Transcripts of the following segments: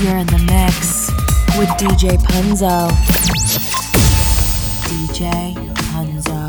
You're in the mix with DJ Punzo. DJ Punzo.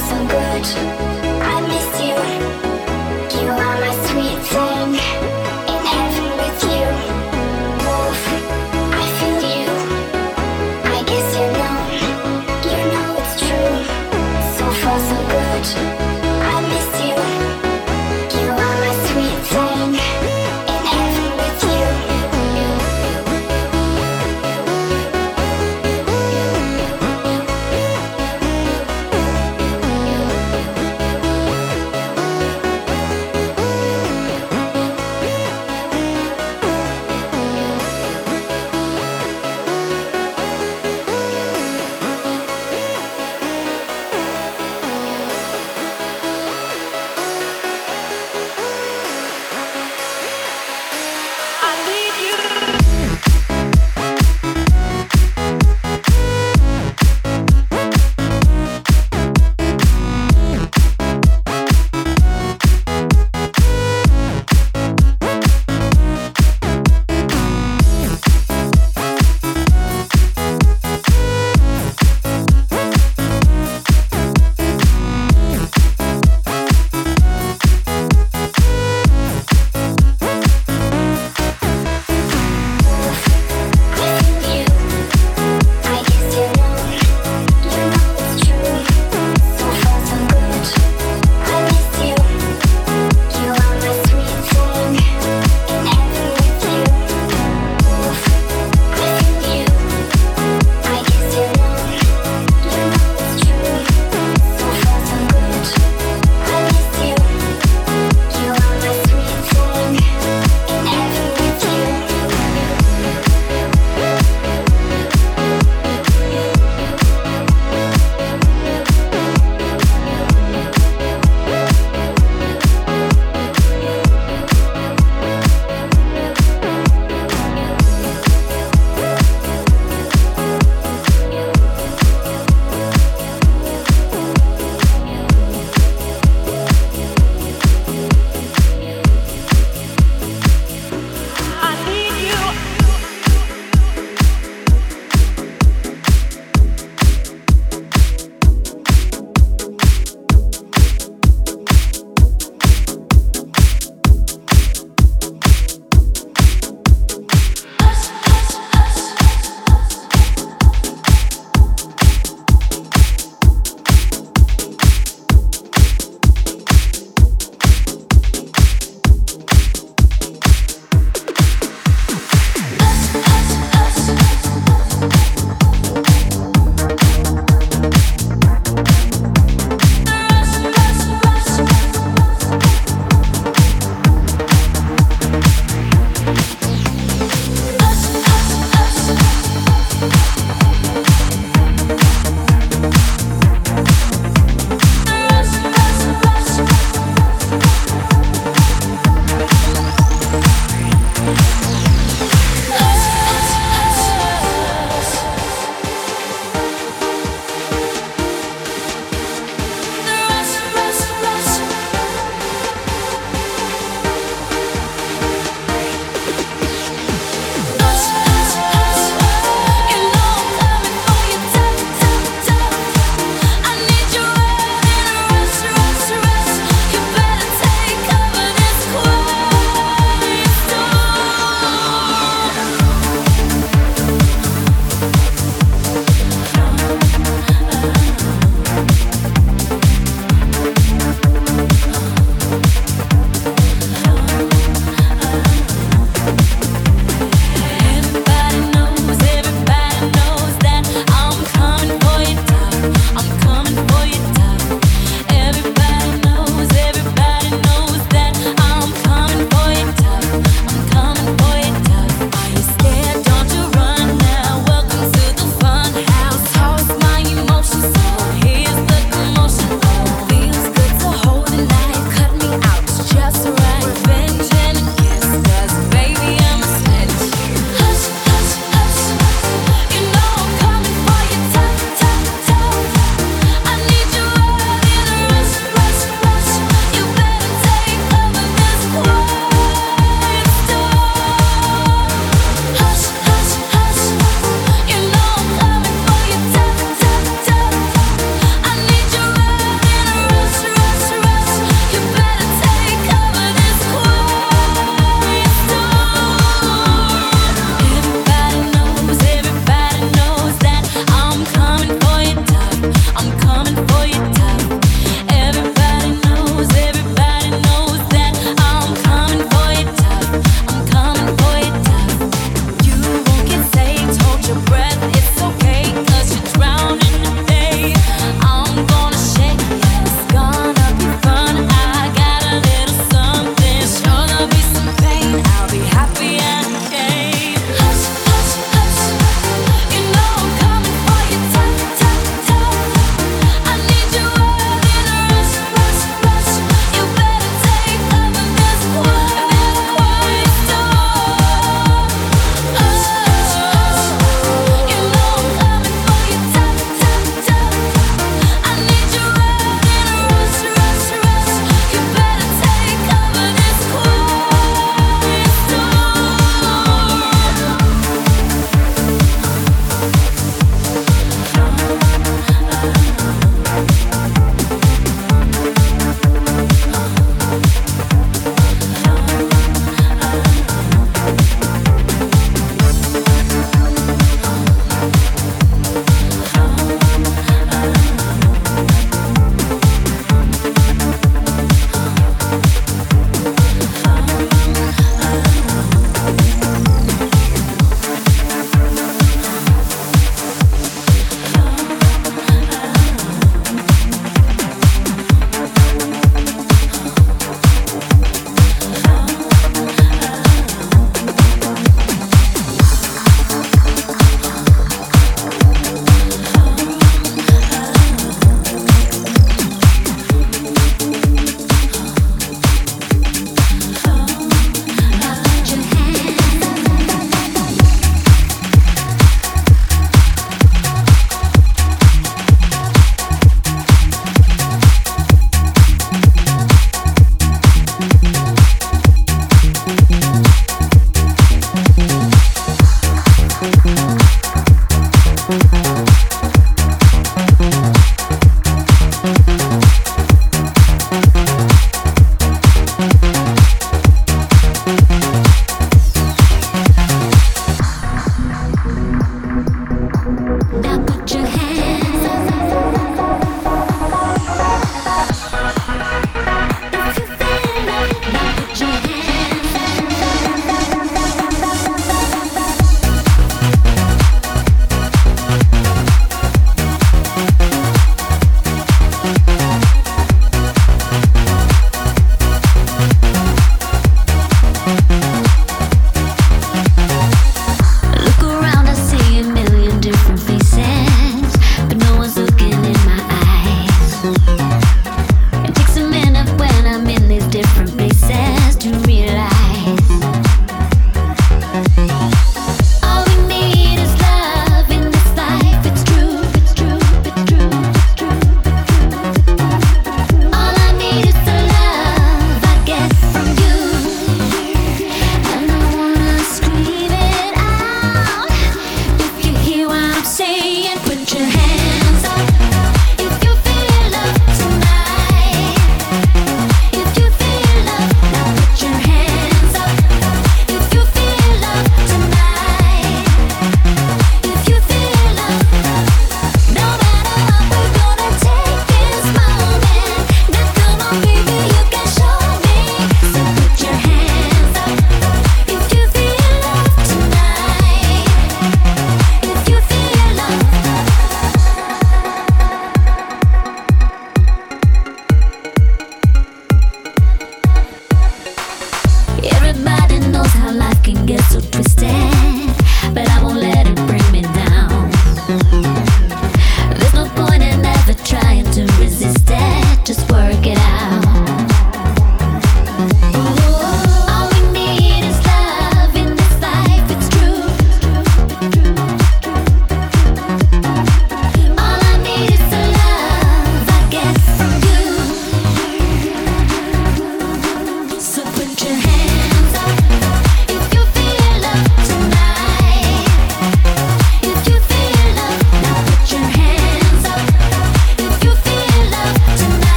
I miss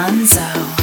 Hanzo.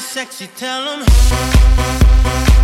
Sexy, tell them.